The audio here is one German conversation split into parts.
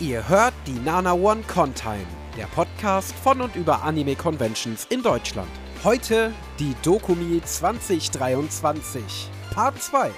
Ihr hört die Nana One Contime, der Podcast von und über Anime Conventions in Deutschland. Heute die Dokumi 2023, Part 2.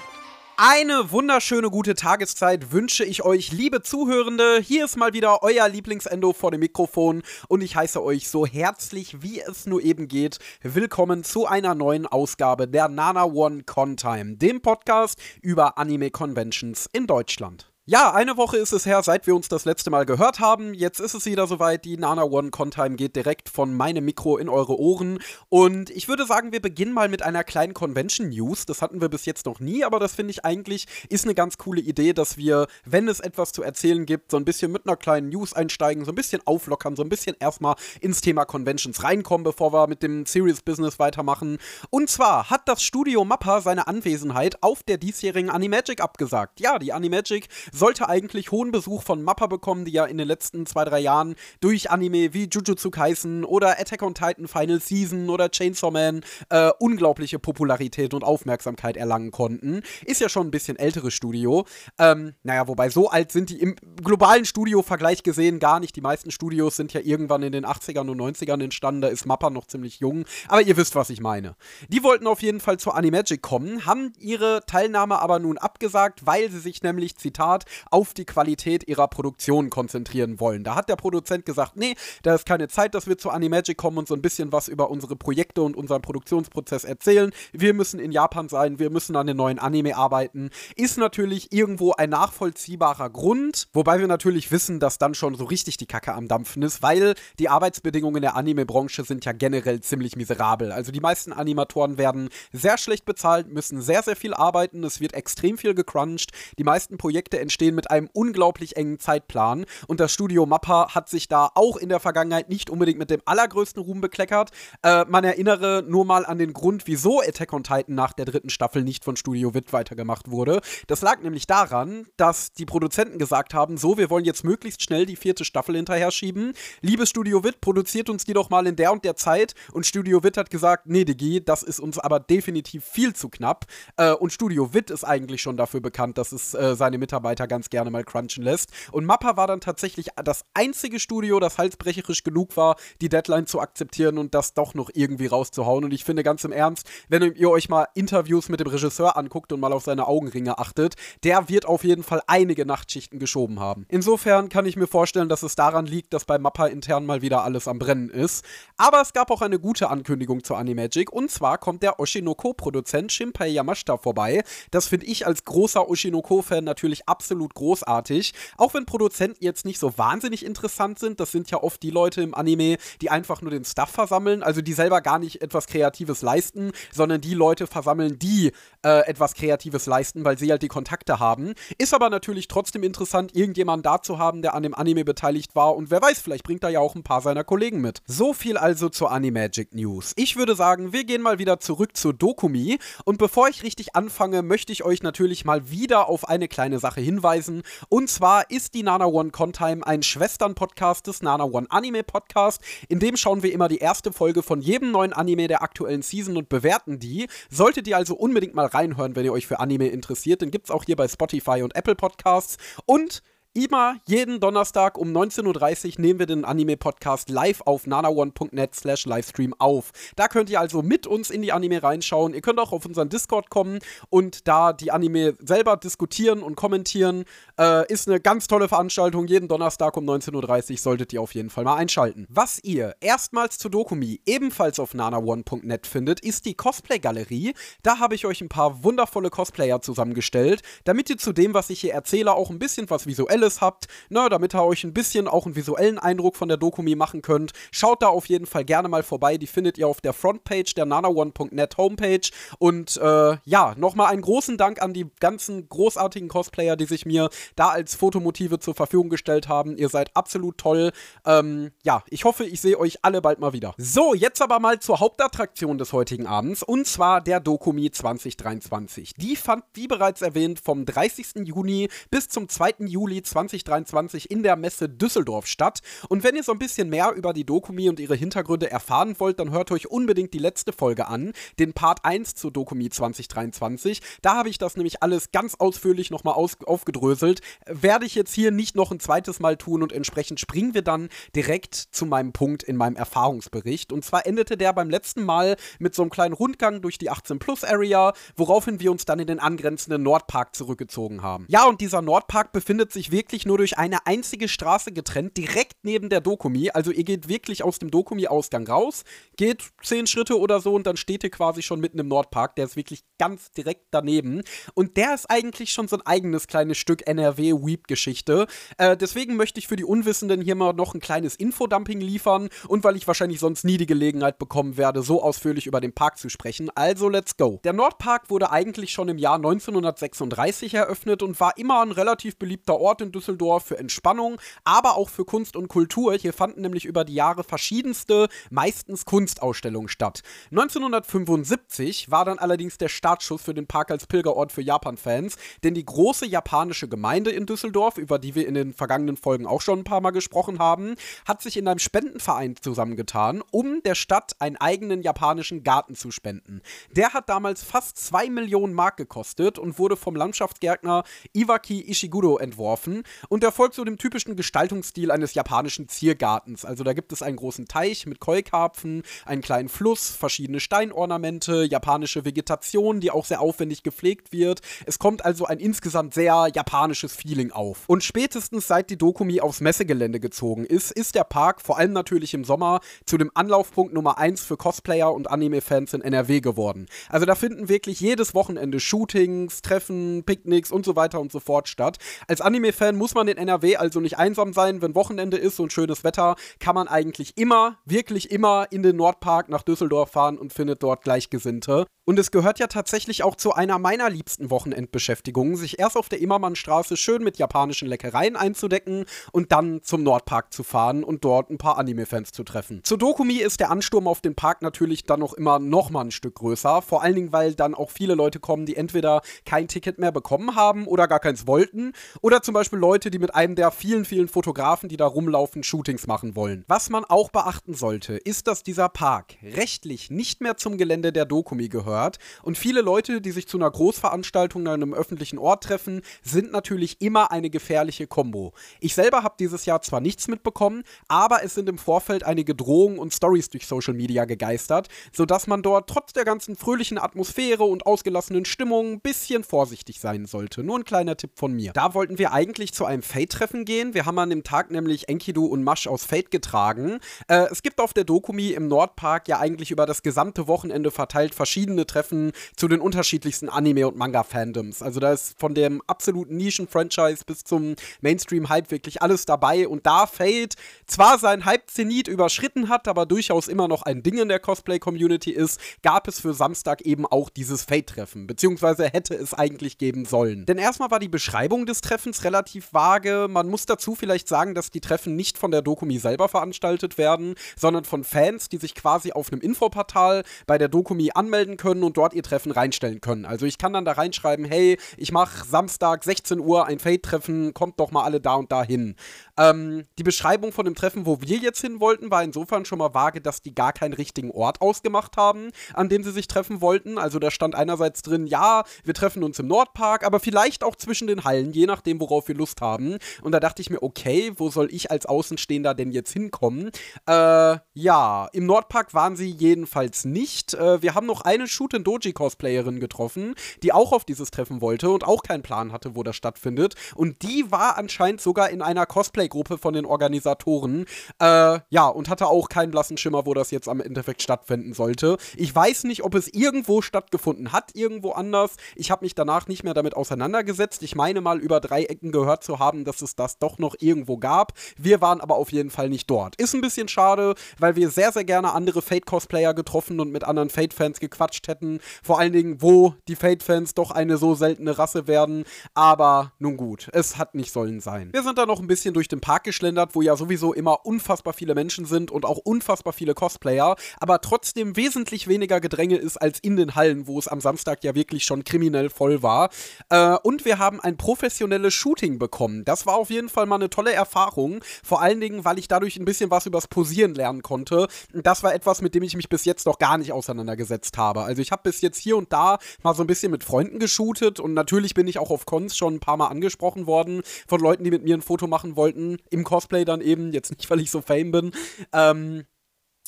Eine wunderschöne gute Tageszeit wünsche ich euch, liebe Zuhörende. Hier ist mal wieder euer Lieblingsendo vor dem Mikrofon und ich heiße euch so herzlich, wie es nur eben geht, willkommen zu einer neuen Ausgabe der Nana One Contime, dem Podcast über Anime Conventions in Deutschland. Ja, eine Woche ist es her, seit wir uns das letzte Mal gehört haben. Jetzt ist es wieder soweit. Die Nana One Contime geht direkt von meinem Mikro in eure Ohren. Und ich würde sagen, wir beginnen mal mit einer kleinen Convention News. Das hatten wir bis jetzt noch nie, aber das finde ich eigentlich ist eine ganz coole Idee, dass wir, wenn es etwas zu erzählen gibt, so ein bisschen mit einer kleinen News einsteigen, so ein bisschen auflockern, so ein bisschen erstmal ins Thema Conventions reinkommen, bevor wir mit dem Serious Business weitermachen. Und zwar hat das Studio Mappa seine Anwesenheit auf der diesjährigen Animagic abgesagt. Ja, die Animagic sollte eigentlich hohen Besuch von Mappa bekommen, die ja in den letzten zwei, drei Jahren durch Anime wie Jujutsu Kaisen oder Attack on Titan Final Season oder Chainsaw Man äh, unglaubliche Popularität und Aufmerksamkeit erlangen konnten. Ist ja schon ein bisschen älteres Studio. Ähm, naja, wobei so alt sind die im globalen Studio-Vergleich gesehen gar nicht. Die meisten Studios sind ja irgendwann in den 80ern und 90ern entstanden. Da ist Mappa noch ziemlich jung. Aber ihr wisst, was ich meine. Die wollten auf jeden Fall zur Animagic kommen, haben ihre Teilnahme aber nun abgesagt, weil sie sich nämlich, Zitat, auf die Qualität ihrer Produktion konzentrieren wollen. Da hat der Produzent gesagt, nee, da ist keine Zeit, dass wir zu Animagic kommen und so ein bisschen was über unsere Projekte und unseren Produktionsprozess erzählen. Wir müssen in Japan sein, wir müssen an den neuen Anime arbeiten. Ist natürlich irgendwo ein nachvollziehbarer Grund, wobei wir natürlich wissen, dass dann schon so richtig die Kacke am Dampfen ist, weil die Arbeitsbedingungen der Anime-Branche sind ja generell ziemlich miserabel. Also die meisten Animatoren werden sehr schlecht bezahlt, müssen sehr, sehr viel arbeiten, es wird extrem viel gecrunched, die meisten Projekte entstehen stehen mit einem unglaublich engen Zeitplan. Und das Studio Mappa hat sich da auch in der Vergangenheit nicht unbedingt mit dem allergrößten Ruhm bekleckert. Äh, man erinnere nur mal an den Grund, wieso Attack on Titan nach der dritten Staffel nicht von Studio Wit weitergemacht wurde. Das lag nämlich daran, dass die Produzenten gesagt haben, so, wir wollen jetzt möglichst schnell die vierte Staffel hinterher schieben. Liebes Studio Wit, produziert uns die doch mal in der und der Zeit. Und Studio Wit hat gesagt, nee, Digi, das ist uns aber definitiv viel zu knapp. Äh, und Studio Wit ist eigentlich schon dafür bekannt, dass es äh, seine Mitarbeiter ganz ganz gerne mal crunchen lässt. Und Mappa war dann tatsächlich das einzige Studio, das halsbrecherisch genug war, die Deadline zu akzeptieren und das doch noch irgendwie rauszuhauen. Und ich finde ganz im Ernst, wenn ihr euch mal Interviews mit dem Regisseur anguckt und mal auf seine Augenringe achtet, der wird auf jeden Fall einige Nachtschichten geschoben haben. Insofern kann ich mir vorstellen, dass es daran liegt, dass bei Mappa intern mal wieder alles am Brennen ist. Aber es gab auch eine gute Ankündigung zu Animagic und zwar kommt der Oshinoko-Produzent Shinpei Yamashita vorbei. Das finde ich als großer Oshinoko-Fan natürlich absolut absolut großartig. Auch wenn Produzenten jetzt nicht so wahnsinnig interessant sind, das sind ja oft die Leute im Anime, die einfach nur den Stuff versammeln, also die selber gar nicht etwas Kreatives leisten, sondern die Leute versammeln, die äh, etwas Kreatives leisten, weil sie halt die Kontakte haben. Ist aber natürlich trotzdem interessant, irgendjemanden da zu haben, der an dem Anime beteiligt war und wer weiß, vielleicht bringt er ja auch ein paar seiner Kollegen mit. So viel also zur Animagic News. Ich würde sagen, wir gehen mal wieder zurück zur Dokumi und bevor ich richtig anfange, möchte ich euch natürlich mal wieder auf eine kleine Sache hinweisen hinweisen. Und zwar ist die Nana One Contime ein Schwestern-Podcast des Nana One Anime Podcast. In dem schauen wir immer die erste Folge von jedem neuen Anime der aktuellen Season und bewerten die. Solltet ihr also unbedingt mal reinhören, wenn ihr euch für Anime interessiert. Den gibt es auch hier bei Spotify und Apple Podcasts. Und Immer jeden Donnerstag um 19.30 Uhr nehmen wir den Anime-Podcast live auf nanaone.net slash Livestream auf. Da könnt ihr also mit uns in die Anime reinschauen. Ihr könnt auch auf unseren Discord kommen und da die Anime selber diskutieren und kommentieren. Äh, ist eine ganz tolle Veranstaltung. Jeden Donnerstag um 19.30 Uhr solltet ihr auf jeden Fall mal einschalten. Was ihr erstmals zu Dokumi ebenfalls auf nanaone.net findet, ist die Cosplay-Galerie. Da habe ich euch ein paar wundervolle Cosplayer zusammengestellt, damit ihr zu dem, was ich hier erzähle, auch ein bisschen was Visuelles Visuelles habt, ne, damit ihr euch ein bisschen auch einen visuellen Eindruck von der Dokumi machen könnt. Schaut da auf jeden Fall gerne mal vorbei. Die findet ihr auf der Frontpage der nanaone.net Homepage. Und äh, ja, nochmal einen großen Dank an die ganzen großartigen Cosplayer, die sich mir da als Fotomotive zur Verfügung gestellt haben. Ihr seid absolut toll. Ähm, ja, ich hoffe, ich sehe euch alle bald mal wieder. So, jetzt aber mal zur Hauptattraktion des heutigen Abends und zwar der Dokumi 2023. Die fand, wie bereits erwähnt, vom 30. Juni bis zum 2. Juli 2023 2023 in der Messe Düsseldorf statt. Und wenn ihr so ein bisschen mehr über die Dokumi und ihre Hintergründe erfahren wollt, dann hört euch unbedingt die letzte Folge an, den Part 1 zur Dokumi 2023. Da habe ich das nämlich alles ganz ausführlich nochmal aufgedröselt. Werde ich jetzt hier nicht noch ein zweites Mal tun und entsprechend springen wir dann direkt zu meinem Punkt in meinem Erfahrungsbericht. Und zwar endete der beim letzten Mal mit so einem kleinen Rundgang durch die 18 Plus Area, woraufhin wir uns dann in den angrenzenden Nordpark zurückgezogen haben. Ja, und dieser Nordpark befindet sich wirklich nur durch eine einzige Straße getrennt, direkt neben der Dokumi. Also ihr geht wirklich aus dem Dokumi-Ausgang raus, geht zehn Schritte oder so und dann steht ihr quasi schon mitten im Nordpark. Der ist wirklich ganz direkt daneben. Und der ist eigentlich schon so ein eigenes kleines Stück NRW-Weep-Geschichte. Äh, deswegen möchte ich für die Unwissenden hier mal noch ein kleines Infodumping liefern und weil ich wahrscheinlich sonst nie die Gelegenheit bekommen werde, so ausführlich über den Park zu sprechen. Also let's go. Der Nordpark wurde eigentlich schon im Jahr 1936 eröffnet und war immer ein relativ beliebter Ort in Düsseldorf für Entspannung, aber auch für Kunst und Kultur. Hier fanden nämlich über die Jahre verschiedenste, meistens Kunstausstellungen statt. 1975 war dann allerdings der Startschuss für den Park als Pilgerort für Japan-Fans, denn die große japanische Gemeinde in Düsseldorf, über die wir in den vergangenen Folgen auch schon ein paar Mal gesprochen haben, hat sich in einem Spendenverein zusammengetan, um der Stadt einen eigenen japanischen Garten zu spenden. Der hat damals fast 2 Millionen Mark gekostet und wurde vom Landschaftsgärtner Iwaki Ishiguro entworfen und er folgt so dem typischen Gestaltungsstil eines japanischen Ziergartens. Also da gibt es einen großen Teich mit Keukarpfen, einen kleinen Fluss, verschiedene Steinornamente, japanische Vegetation, die auch sehr aufwendig gepflegt wird. Es kommt also ein insgesamt sehr japanisches Feeling auf. Und spätestens seit die Dokumi aufs Messegelände gezogen ist, ist der Park, vor allem natürlich im Sommer, zu dem Anlaufpunkt Nummer 1 für Cosplayer und Anime-Fans in NRW geworden. Also da finden wirklich jedes Wochenende Shootings, Treffen, Picknicks und so weiter und so fort statt. Als Anime-Fan muss man in NRW also nicht einsam sein, wenn Wochenende ist und schönes Wetter, kann man eigentlich immer, wirklich immer in den Nordpark nach Düsseldorf fahren und findet dort Gleichgesinnte. Und es gehört ja tatsächlich auch zu einer meiner liebsten Wochenendbeschäftigungen, sich erst auf der Immermannstraße schön mit japanischen Leckereien einzudecken und dann zum Nordpark zu fahren und dort ein paar Anime-Fans zu treffen. Zur Dokumi ist der Ansturm auf den Park natürlich dann noch immer noch mal ein Stück größer, vor allen Dingen, weil dann auch viele Leute kommen, die entweder kein Ticket mehr bekommen haben oder gar keins wollten oder zum Beispiel Leute, die mit einem der vielen, vielen Fotografen, die da rumlaufen, Shootings machen wollen. Was man auch beachten sollte, ist, dass dieser Park rechtlich nicht mehr zum Gelände der Dokumi gehört gehört. Und viele Leute, die sich zu einer Großveranstaltung an einem öffentlichen Ort treffen, sind natürlich immer eine gefährliche Kombo. Ich selber habe dieses Jahr zwar nichts mitbekommen, aber es sind im Vorfeld einige Drohungen und Stories durch Social Media gegeistert, sodass man dort trotz der ganzen fröhlichen Atmosphäre und ausgelassenen Stimmung ein bisschen vorsichtig sein sollte. Nur ein kleiner Tipp von mir. Da wollten wir eigentlich zu einem Fate-Treffen gehen. Wir haben an dem Tag nämlich Enkidu und Masch aus Fate getragen. Äh, es gibt auf der Dokumi im Nordpark ja eigentlich über das gesamte Wochenende verteilt verschiedene Treffen zu den unterschiedlichsten Anime- und Manga-Fandoms. Also da ist von dem absoluten Nischen-Franchise bis zum Mainstream-Hype wirklich alles dabei. Und da Fate zwar sein Hype-Zenit überschritten hat, aber durchaus immer noch ein Ding in der Cosplay-Community ist, gab es für Samstag eben auch dieses Fate-Treffen. Beziehungsweise hätte es eigentlich geben sollen. Denn erstmal war die Beschreibung des Treffens relativ vage. Man muss dazu vielleicht sagen, dass die Treffen nicht von der Dokumi selber veranstaltet werden, sondern von Fans, die sich quasi auf einem Infoportal bei der Dokumi anmelden können können und dort ihr Treffen reinstellen können. Also ich kann dann da reinschreiben, hey, ich mache Samstag 16 Uhr ein Fade-Treffen, kommt doch mal alle da und da hin. Ähm, die Beschreibung von dem Treffen, wo wir jetzt hin wollten, war insofern schon mal vage, dass die gar keinen richtigen Ort ausgemacht haben, an dem sie sich treffen wollten. Also da stand einerseits drin, ja, wir treffen uns im Nordpark, aber vielleicht auch zwischen den Hallen, je nachdem, worauf wir Lust haben. Und da dachte ich mir, okay, wo soll ich als Außenstehender denn jetzt hinkommen? Äh, ja, im Nordpark waren sie jedenfalls nicht. Äh, wir haben noch eine Shooten Doji Cosplayerin getroffen, die auch auf dieses Treffen wollte und auch keinen Plan hatte, wo das stattfindet. Und die war anscheinend sogar in einer Cosplay Cosplay-Gruppe von den Organisatoren. Äh, ja, und hatte auch keinen blassen Schimmer, wo das jetzt am Endeffekt stattfinden sollte. Ich weiß nicht, ob es irgendwo stattgefunden hat, irgendwo anders. Ich habe mich danach nicht mehr damit auseinandergesetzt. Ich meine mal über drei Ecken gehört zu haben, dass es das doch noch irgendwo gab. Wir waren aber auf jeden Fall nicht dort. Ist ein bisschen schade, weil wir sehr, sehr gerne andere Fate-Cosplayer getroffen und mit anderen Fate-Fans gequatscht hätten. Vor allen Dingen, wo die Fate-Fans doch eine so seltene Rasse werden. Aber nun gut, es hat nicht sollen sein. Wir sind da noch ein bisschen durch den den Park geschlendert, wo ja sowieso immer unfassbar viele Menschen sind und auch unfassbar viele Cosplayer, aber trotzdem wesentlich weniger Gedränge ist als in den Hallen, wo es am Samstag ja wirklich schon kriminell voll war. Äh, und wir haben ein professionelles Shooting Rücken bekommen. Das war auf jeden Fall mal eine tolle Erfahrung. Vor allen Dingen, weil ich dadurch ein bisschen was übers Posieren lernen konnte. Das war etwas, mit dem ich mich bis jetzt noch gar nicht auseinandergesetzt habe. Also ich habe bis jetzt hier und da mal so ein bisschen mit Freunden geshootet und natürlich bin ich auch auf Cons schon ein paar Mal angesprochen worden von Leuten, die mit mir ein Foto machen wollten. Im Cosplay dann eben, jetzt nicht, weil ich so fame bin. Ähm,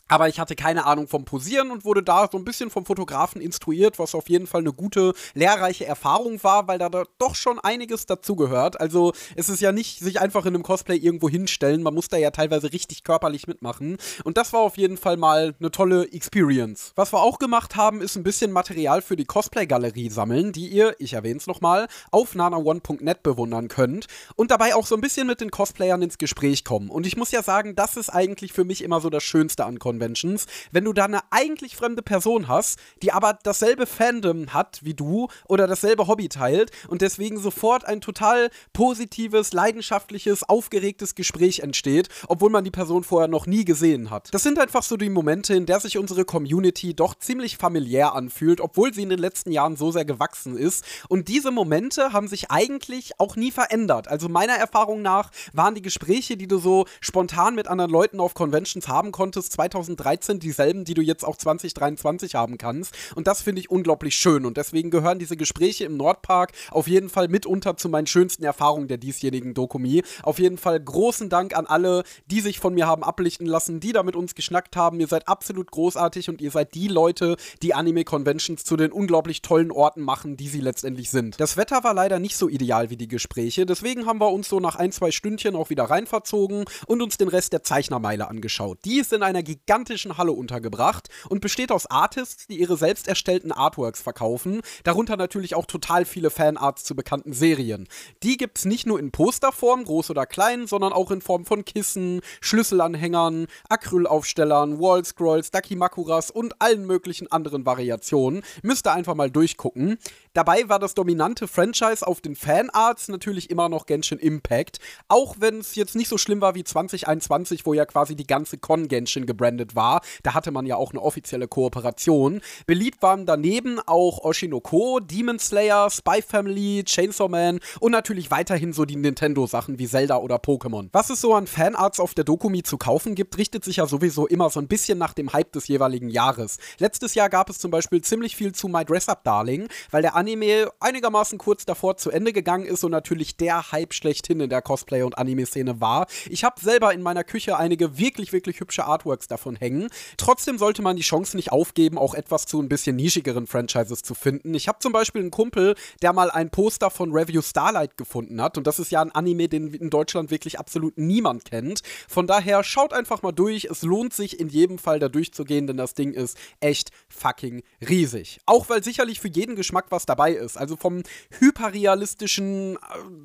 aber ich hatte keine Ahnung vom Posieren und wurde da so ein bisschen vom Fotografen instruiert, was auf jeden Fall eine gute, lehrreiche Erfahrung war, weil da, doch schon einiges dazugehört. Also es ist ja nicht sich einfach in einem Cosplay irgendwo hinstellen, man muss da ja teilweise richtig körperlich mitmachen. Und das war auf jeden Fall mal eine tolle Experience. Was wir auch gemacht haben, ist ein bisschen Material für die Cosplay-Galerie sammeln, die ihr, ich erwähne es nochmal, auf nanaone.net bewundern könnt und dabei auch so ein bisschen mit den Cosplayern ins Gespräch kommen. Und ich muss ja sagen, das ist eigentlich für mich immer so das Schönste an Convention. Conventions, wenn du da eine eigentlich fremde Person hast, die aber dasselbe Fandom hat wie du oder dasselbe Hobby teilt und deswegen sofort ein total positives, leidenschaftliches, aufgeregtes Gespräch entsteht, obwohl man die Person vorher noch nie gesehen hat. Das sind einfach so die Momente, in der sich unsere Community doch ziemlich familiär anfühlt, obwohl sie in den letzten Jahren so sehr gewachsen ist. Und diese Momente haben sich eigentlich auch nie verändert. Also meiner Erfahrung nach waren die Gespräche, die du so spontan mit anderen Leuten auf Conventions haben konntest, 2000 2013 dieselben, die du jetzt auch 2023 haben kannst. Und das finde ich unglaublich schön. Und deswegen gehören diese Gespräche im Nordpark auf jeden Fall mitunter zu meinen schönsten Erfahrungen der diesjährigen Dokumi. Auf jeden Fall großen Dank an alle, die sich von mir haben ablichten lassen, die da mit uns geschnackt haben. Ihr seid absolut großartig und ihr seid die Leute, die Anime-Conventions zu den unglaublich tollen Orten machen, die sie letztendlich sind. Das Wetter war leider nicht so ideal wie die Gespräche, deswegen haben wir uns so nach ein, zwei Stündchen auch wieder reinverzogen und uns den Rest der Zeichnermeile angeschaut. Die ist in einer gigantischen gigantischen Halle untergebracht und besteht aus Artists, die ihre selbst erstellten Artworks verkaufen, darunter natürlich auch total viele Fanarts zu bekannten Serien. Die gibt's nicht nur in Posterform, groß oder klein, sondern auch in Form von Kissen, Schlüsselanhängern, Acrylaufstellern, Wallscrolls, Dakimakuras und allen möglichen anderen Variationen. Müsst ihr einfach mal durchgucken. Dabei war das dominante Franchise auf den Fanarts natürlich immer noch Genshin Impact, auch wenn es jetzt nicht so schlimm war wie 2021, wo ja quasi die ganze Con Genshin gebrandet gegründet war. Da hatte man ja auch eine offizielle Kooperation. Beliebt waren daneben auch Oshinoko, Demon Slayer, Spy Family, Chainsaw Man und natürlich weiterhin so die Nintendo-Sachen wie Zelda oder Pokémon. Was es so an Fanarts auf der Dokumi zu kaufen gibt, richtet sich ja sowieso immer so ein bisschen nach dem Hype des jeweiligen Jahres. Letztes Jahr gab es zum Beispiel ziemlich viel zu My Dress Up Darling, weil der Anime einigermaßen kurz davor zu Ende gegangen ist und natürlich der Hype schlechthin in der Cosplay- und Anime-Szene war. Ich habe selber in meiner Küche einige wirklich, wirklich hübsche Artworks davon hängen. Trotzdem sollte man die Chance nicht aufgeben, auch etwas zu ein bisschen nischigeren Franchises zu finden. Ich habe zum Beispiel einen Kumpel, der mal ein Poster von Review Starlight gefunden hat. Und das ist ja ein Anime, den in Deutschland wirklich absolut niemand kennt. Von daher schaut einfach mal durch. Es lohnt sich in jedem Fall da durchzugehen, denn das Ding ist echt fucking riesig. Auch weil sicherlich für jeden Geschmack was dabei ist. Also vom hyperrealistischen, äh,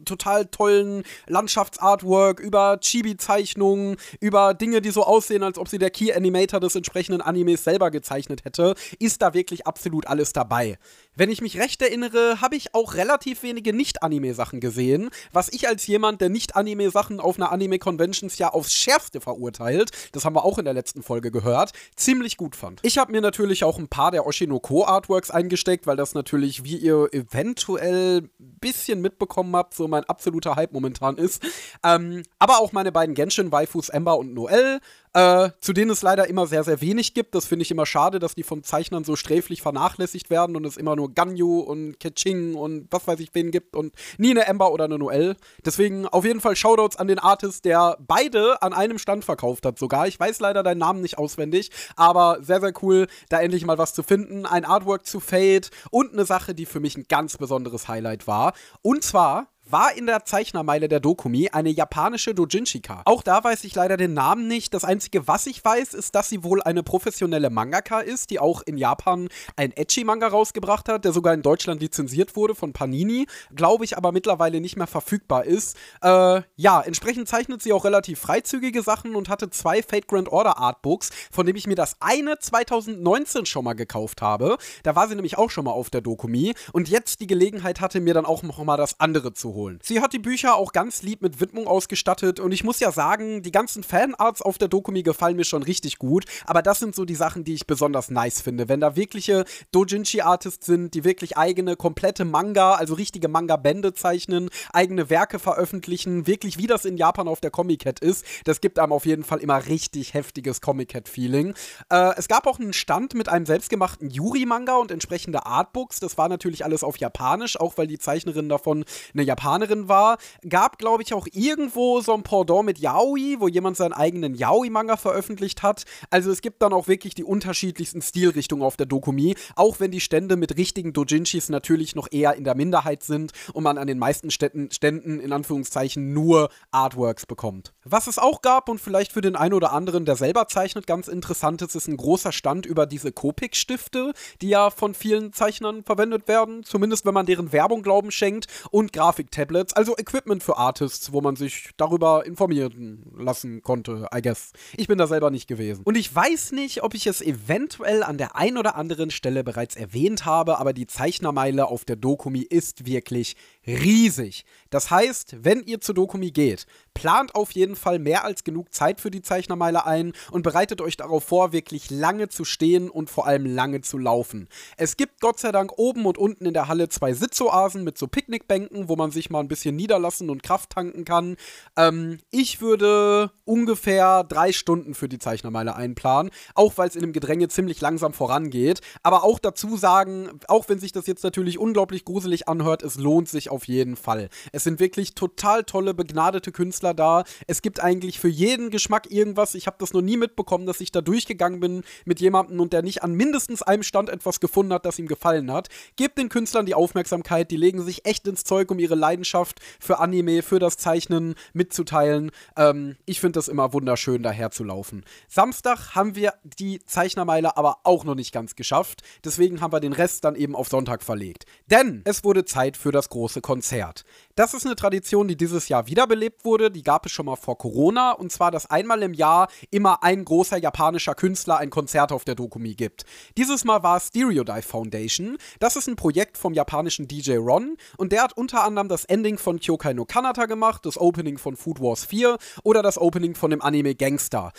total tollen Landschaftsartwork über Chibi-Zeichnungen, über Dinge, die so aussehen, als ob sie der Key Animator des entsprechenden Animes selber gezeichnet hätte, ist da wirklich absolut alles dabei. Wenn ich mich recht erinnere, habe ich auch relativ wenige Nicht-Anime-Sachen gesehen, was ich als jemand, der Nicht-Anime-Sachen auf einer Anime-Conventions ja aufs Schärfste verurteilt, das haben wir auch in der letzten Folge gehört, ziemlich gut fand. Ich habe mir natürlich auch ein paar der Oshinoko-Artworks eingesteckt, weil das natürlich, wie ihr eventuell ein bisschen mitbekommen habt, so mein absoluter Hype momentan ist. Ähm, aber auch meine beiden Genshin-Waifus Ember und Noel äh, zu denen es leider immer sehr, sehr wenig gibt. Das finde ich immer schade, dass die von Zeichnern so sträflich vernachlässigt werden und es immer nur Ganyu und Ketching und was weiß ich wen gibt und nie eine Ember oder eine Noel. Deswegen auf jeden Fall Shoutouts an den Artist, der beide an einem Stand verkauft hat sogar. Ich weiß leider deinen Namen nicht auswendig, aber sehr, sehr cool, da endlich mal was zu finden. Ein Artwork zu Fate und eine Sache, die für mich ein ganz besonderes Highlight war. Und zwar war in der Zeichnermeile der Dokumi eine japanische Dojinshika. Auch da weiß ich leider den Namen nicht. Das einzige, was ich weiß, ist, dass sie wohl eine professionelle Mangaka ist, die auch in Japan ein Ecchi-Manga rausgebracht hat, der sogar in Deutschland lizenziert wurde von Panini, glaube ich aber mittlerweile nicht mehr verfügbar ist. Äh, ja, entsprechend zeichnet sie auch relativ freizügige Sachen und hatte zwei Fate Grand Order Artbooks, von dem ich mir das eine 2019 schon mal gekauft habe. Da war sie nämlich auch schon mal auf der Dokumi und jetzt die Gelegenheit hatte, mir dann auch noch mal das andere zu holen holen. Sie hat die Bücher auch ganz lieb mit Widmung ausgestattet und ich muss ja sagen, die ganzen Fanarts auf der Dokumi gefallen mir schon richtig gut, aber das sind so die Sachen, die ich besonders nice finde. Wenn da wirkliche Dojinshi-Artists sind, die wirklich eigene, komplette Manga, also richtige Manga-Bände zeichnen, eigene Werke veröffentlichen, wirklich wie das in Japan auf der Comic-Cat ist, das gibt einem auf jeden Fall immer richtig heftiges Comic-Cat-Feeling. Äh, es gab auch einen Stand mit einem selbstgemachten Yuri-Manga und entsprechende Artbooks. Das war natürlich alles auf Japanisch, auch weil die Zeichnerin davon eine Japanerin war. Gab, glaube ich, auch irgendwo so ein Pendant mit Yaoi, wo jemand seinen eigenen Yaoi-Manga veröffentlicht hat. Also es gibt dann auch wirklich die unterschiedlichsten Stilrichtungen auf der Dokumi, auch wenn die Stände mit richtigen Dojinshis natürlich noch eher in der Minderheit sind und man an den meisten Ständen, Ständen in Anführungszeichen nur Artworks bekommt. Was es auch gab und vielleicht für den einen oder anderen, der selber zeichnet, ganz interessant ist, ist ein großer Stand über diese Copic-Stifte, die ja von vielen Zeichnern verwendet werden, zumindest wenn man deren Werbung Glauben schenkt, und Grafiktablets, also Equipment für Artists, wo man sich darüber informieren lassen konnte, I guess. Ich bin da selber nicht gewesen. Und ich weiß nicht, ob ich es eventuell an der einen oder anderen Stelle bereits erwähnt habe, aber die Zeichnermeile auf der Dokumi ist wirklich riesig. Das heißt, wenn ihr zur Dokumi geht, plant auf jeden Fall mehr als genug Zeit für die Zeichnermeile ein und bereitet euch darauf vor, wirklich lange zu stehen und vor allem lange zu laufen. Es gibt Gott sei Dank oben und unten in der Halle zwei Sitzoasen mit so Picknickbänken, wo man sich mal ein bisschen niederlassen und Kraft tanken kann. Ähm, ich würde ungefähr drei Stunden für die Zeichnermeile einplanen, auch weil es in dem Gedränge ziemlich langsam vorangeht. Aber auch dazu sagen, auch wenn sich das jetzt natürlich unglaublich gruselig anhört, es lohnt sich auf jeden Fall. Es sind wirklich total tolle, begnadete Künstler da. Es gibt eigentlich für jeden Geschmack irgendwas. Ich habe das noch nie mitbekommen, dass ich da durchgegangen bin mit jemandem und der nicht an mindestens einem Stand etwas gefunden hat, das ihm gefallen hat. Gebt den Künstlern die Aufmerksamkeit, die legen sich echt ins Zeug, um ihre Leidenschaft für Anime, für das Zeichnen mitzuteilen. Ähm, ich finde das immer wunderschön, daher zu laufen. Samstag haben wir die Zeichnermeile aber auch noch nicht ganz geschafft. Deswegen haben wir den Rest dann eben auf Sonntag verlegt. Denn es wurde Zeit für das große Konzert. Das ist eine Tradition, die dieses Jahr wiederbelebt wurde. Die gab es schon mal vor Corona. Und zwar, dass einmal im Jahr immer ein großer japanischer Künstler ein Konzert auf der Dokumi gibt. Dieses Mal war es Stereodive Foundation. Das ist ein Projekt vom japanischen DJ Ron. Und der hat unter anderem das Ending von Kyokai no Kanata gemacht, das Opening von Food Wars 4 oder das Opening von dem Anime Gangster.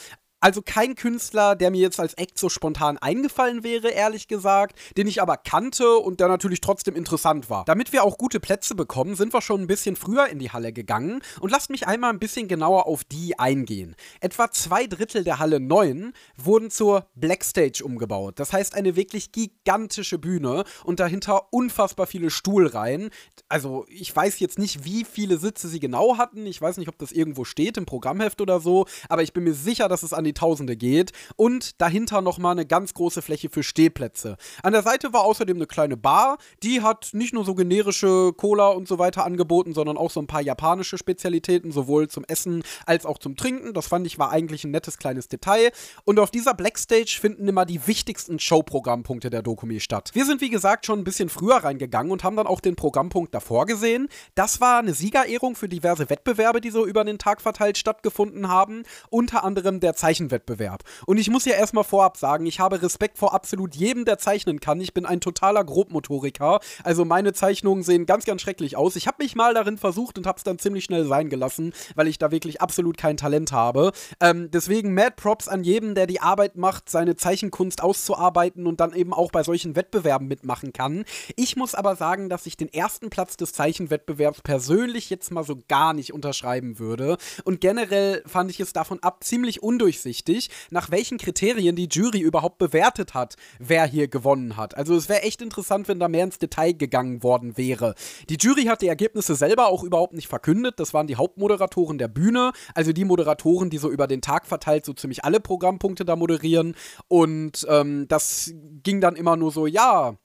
Also kein Künstler, der mir jetzt als Act so spontan eingefallen wäre, ehrlich gesagt, den ich aber kannte und der natürlich trotzdem interessant war. Damit wir auch gute Plätze bekommen, sind wir schon ein bisschen früher in die Halle gegangen und lasst mich einmal ein bisschen genauer auf die eingehen. Etwa zwei Drittel der Halle 9 wurden zur Blackstage umgebaut. Das heißt eine wirklich gigantische Bühne und dahinter unfassbar viele Stuhlreihen. Also ich weiß jetzt nicht, wie viele Sitze sie genau hatten. Ich weiß nicht, ob das irgendwo steht im Programmheft oder so, aber ich bin mir sicher, dass es an die Tausende geht. Und dahinter nochmal eine ganz große Fläche für Stehplätze. An der Seite war außerdem eine kleine Bar. Die hat nicht nur so generische Cola und so weiter angeboten, sondern auch so ein paar japanische Spezialitäten, sowohl zum Essen als auch zum Trinken. Das fand ich war eigentlich ein nettes kleines Detail. Und auf dieser Blackstage finden immer die wichtigsten Showprogrammpunkte der Dokumi statt. Wir sind, wie gesagt, schon ein bisschen früher reingegangen und haben dann auch den Programmpunkt davor gesehen. Das war eine Siegerehrung für diverse Wettbewerbe, die so über den Tag verteilt stattgefunden haben. Unter anderem der Zeichen Zeichenwettbewerb. Und ich muss ja erstmal vorab sagen, ich habe Respekt vor absolut jedem, der zeichnen kann. Ich bin ein totaler Grobmotoriker. Also meine Zeichnungen sehen ganz, ganz schrecklich aus. Ich habe mich mal darin versucht und habe es dann ziemlich schnell sein gelassen, weil ich da wirklich absolut kein Talent habe. Ähm, deswegen Mad Props an jedem, der die Arbeit macht, seine Zeichenkunst auszuarbeiten und dann eben auch bei solchen Wettbewerben mitmachen kann. Ich muss aber sagen, dass ich den ersten Platz des Zeichenwettbewerbs persönlich jetzt mal so gar nicht unterschreiben würde. Und generell fand ich es davon ab ziemlich undurchsichtig undurchsichtig, nach welchen Kriterien die Jury überhaupt bewertet hat, wer hier gewonnen hat. Also es wäre echt interessant, wenn da mehr ins Detail gegangen worden wäre. Die Jury hat die Ergebnisse selber auch überhaupt nicht verkündet. Das waren die Hauptmoderatoren der Bühne, also die Moderatoren, die so über den Tag verteilt so ziemlich alle Programmpunkte da moderieren. Und ähm, das ging dann immer nur so, ja,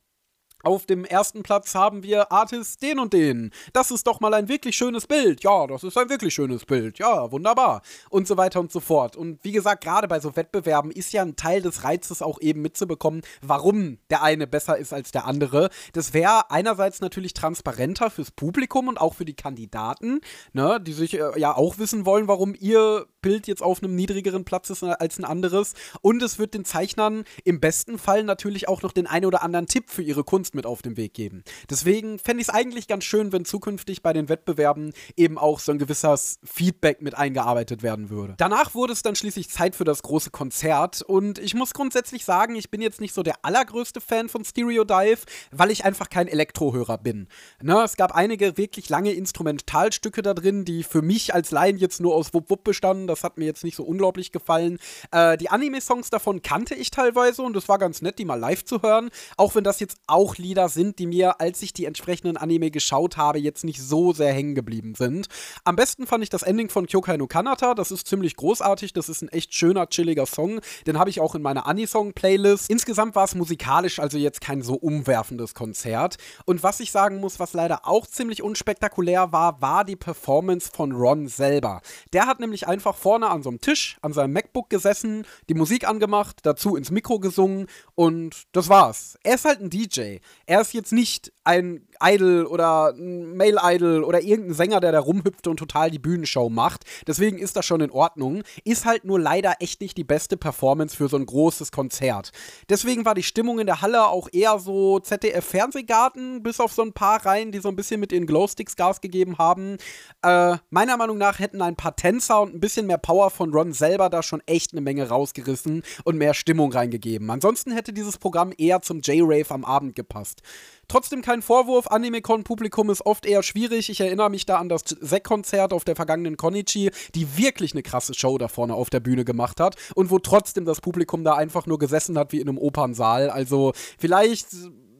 auf dem ersten Platz haben wir Artist den und den. Das ist doch mal ein wirklich schönes Bild. Ja, das ist ein wirklich schönes Bild. Ja, wunderbar. Und so weiter und so fort. Und wie gesagt, gerade bei so Wettbewerben ist ja ein Teil des Reizes auch eben mitzubekommen, warum der eine besser ist als der andere. Das wäre einerseits natürlich transparenter fürs Publikum und auch für die Kandidaten, ne, die sich äh, ja auch wissen wollen, warum ihr Bild jetzt auf einem niedrigeren Platz ist als ein anderes. Und es wird den Zeichnern im besten Fall natürlich auch noch den einen oder anderen Tipp für ihre Kunst sonst mit auf den Weg geben. Deswegen fände ich es eigentlich ganz schön, wenn zukünftig bei den Wettbewerben eben auch so ein gewisses Feedback mit eingearbeitet werden würde. Danach wurde es dann schließlich Zeit für das große Konzert und ich muss grundsätzlich sagen, ich bin jetzt nicht so der allergrößte Fan von Stereo Dive, weil ich einfach kein Elektrohörer bin. Ne, es gab einige wirklich lange Instrumentalstücke da drin, die für mich als Laien jetzt nur aus Wupp Wupp bestanden. Das hat mir jetzt nicht so unglaublich gefallen. Äh, die Anime-Songs davon kannte ich teilweise und es war ganz nett, die mal live zu hören. Auch wenn das jetzt auch Lieder sind, die mir, als ich die entsprechenden Anime geschaut habe, jetzt nicht so sehr hängen geblieben sind. Am besten fand ich das Ending von Kyokai no Kanata. Das ist ziemlich großartig. Das ist ein echt schöner, chilliger Song. Den habe ich auch in meiner Anisong-Playlist. Insgesamt war es musikalisch also jetzt kein so umwerfendes Konzert. Und was ich sagen muss, was leider auch ziemlich unspektakulär war, war die Performance von Ron selber. Der hat nämlich einfach vorne an so einem Tisch, an seinem MacBook gesessen, die Musik angemacht, dazu ins Mikro gesungen und das war's. Er ist halt ein DJ. Er ist jetzt nicht ein Idol oder ein Male-Idol oder irgendein Sänger, der da rumhüpft und total die Bühnenshow macht. Deswegen ist das schon in Ordnung. Ist halt nur leider echt nicht die beste Performance für so ein großes Konzert. Deswegen war die Stimmung in der Halle auch eher so ZDF-Fernsehgarten, bis auf so ein paar Reihen, die so ein bisschen mit ihren Glowsticks Gas gegeben haben. Äh, meiner Meinung nach hätten ein paar Tänzer und ein bisschen mehr Power von Ron selber da schon echt eine Menge rausgerissen und mehr Stimmung reingegeben. Ansonsten hätte dieses Programm eher zum J-Rave am Abend gepasst. Trotzdem kein Vorwurf, Anime-Con-Publikum ist oft eher schwierig. Ich erinnere mich da an das Sek-Konzert auf der vergangenen Konichi, die wirklich eine krasse Show da vorne auf der Bühne gemacht hat und wo trotzdem das Publikum da einfach nur gesessen hat wie in einem Opernsaal. Also vielleicht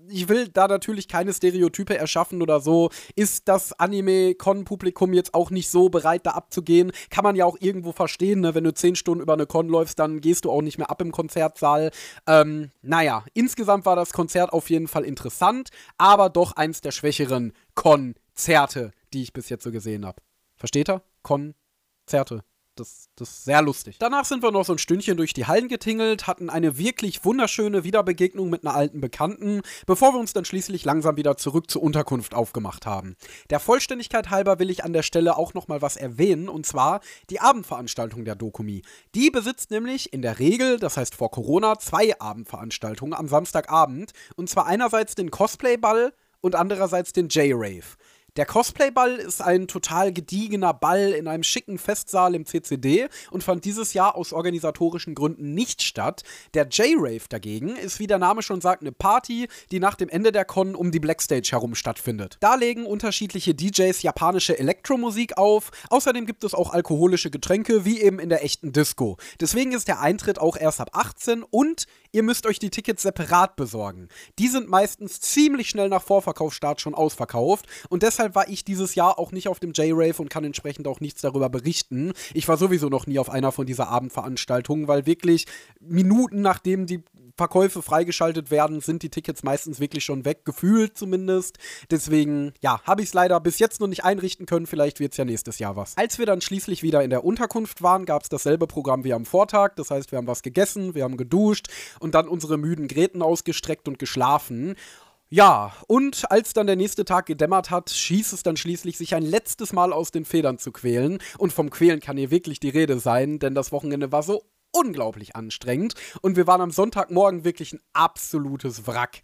ich will da natürlich keine Stereotype erschaffen oder so. Ist das Anime-Con-Publikum jetzt auch nicht so bereit, da abzugehen? Kann man ja auch irgendwo verstehen, ne? Wenn du zehn Stunden über eine Con läufst, dann gehst du auch nicht mehr ab im Konzertsaal. Ähm, naja, insgesamt war das Konzert auf jeden Fall interessant, aber doch eins der schwächeren Konzerte, die ich bis jetzt so gesehen habe. Versteht er? Konzerte das, das ist sehr lustig. Danach sind wir noch so ein Stündchen durch die Hallen getingelt, hatten eine wirklich wunderschöne Wiederbegegnung mit einer alten Bekannten, bevor wir uns dann schließlich langsam wieder zurück zur Unterkunft aufgemacht haben. Der Vollständigkeit halber will ich an der Stelle auch noch mal was erwähnen, und zwar die Abendveranstaltung der Dokumi. Die besitzt nämlich in der Regel, das heißt vor Corona, zwei Abendveranstaltungen am Samstagabend, und zwar einerseits den Cosplay-Ball und andererseits den J-Rave. Der Cosplay-Ball ist ein total gediegener Ball in einem schicken Festsaal im CCD und fand dieses Jahr aus organisatorischen Gründen nicht statt. Der J-Rave dagegen ist, wie der Name schon sagt, eine Party, die nach dem Ende der Con um die Blackstage herum stattfindet. Da legen unterschiedliche DJs japanische Elektromusik auf. Außerdem gibt es auch alkoholische Getränke, wie eben in der echten Disco. Deswegen ist der Eintritt auch erst ab 18 und ihr müsst euch die Tickets separat besorgen. Die sind meistens ziemlich schnell nach Vorverkaufsstart schon ausverkauft und deshalb deshalb war ich dieses Jahr auch nicht auf dem J-Rave und kann entsprechend auch nichts darüber berichten. Ich war sowieso noch nie auf einer von dieser Abendveranstaltungen, weil wirklich Minuten nachdem die Verkäufe freigeschaltet werden, sind die Tickets meistens wirklich schon weg, gefühlt zumindest. Deswegen, ja, habe ich es leider bis jetzt noch nicht einrichten können. Vielleicht wird es ja nächstes Jahr was. Als wir dann schließlich wieder in der Unterkunft waren, gab es dasselbe Programm wie am Vortag. Das heißt, wir haben was gegessen, wir haben geduscht und dann unsere müden Gräten ausgestreckt und geschlafen. Ja, und als dann der nächste Tag gedämmert hat, schießt es dann schließlich, sich ein letztes Mal aus den Federn zu quälen. Und vom Quälen kann hier wirklich die Rede sein, denn das Wochenende war so unglaublich anstrengend. Und wir waren am Sonntagmorgen wirklich ein absolutes Wrack.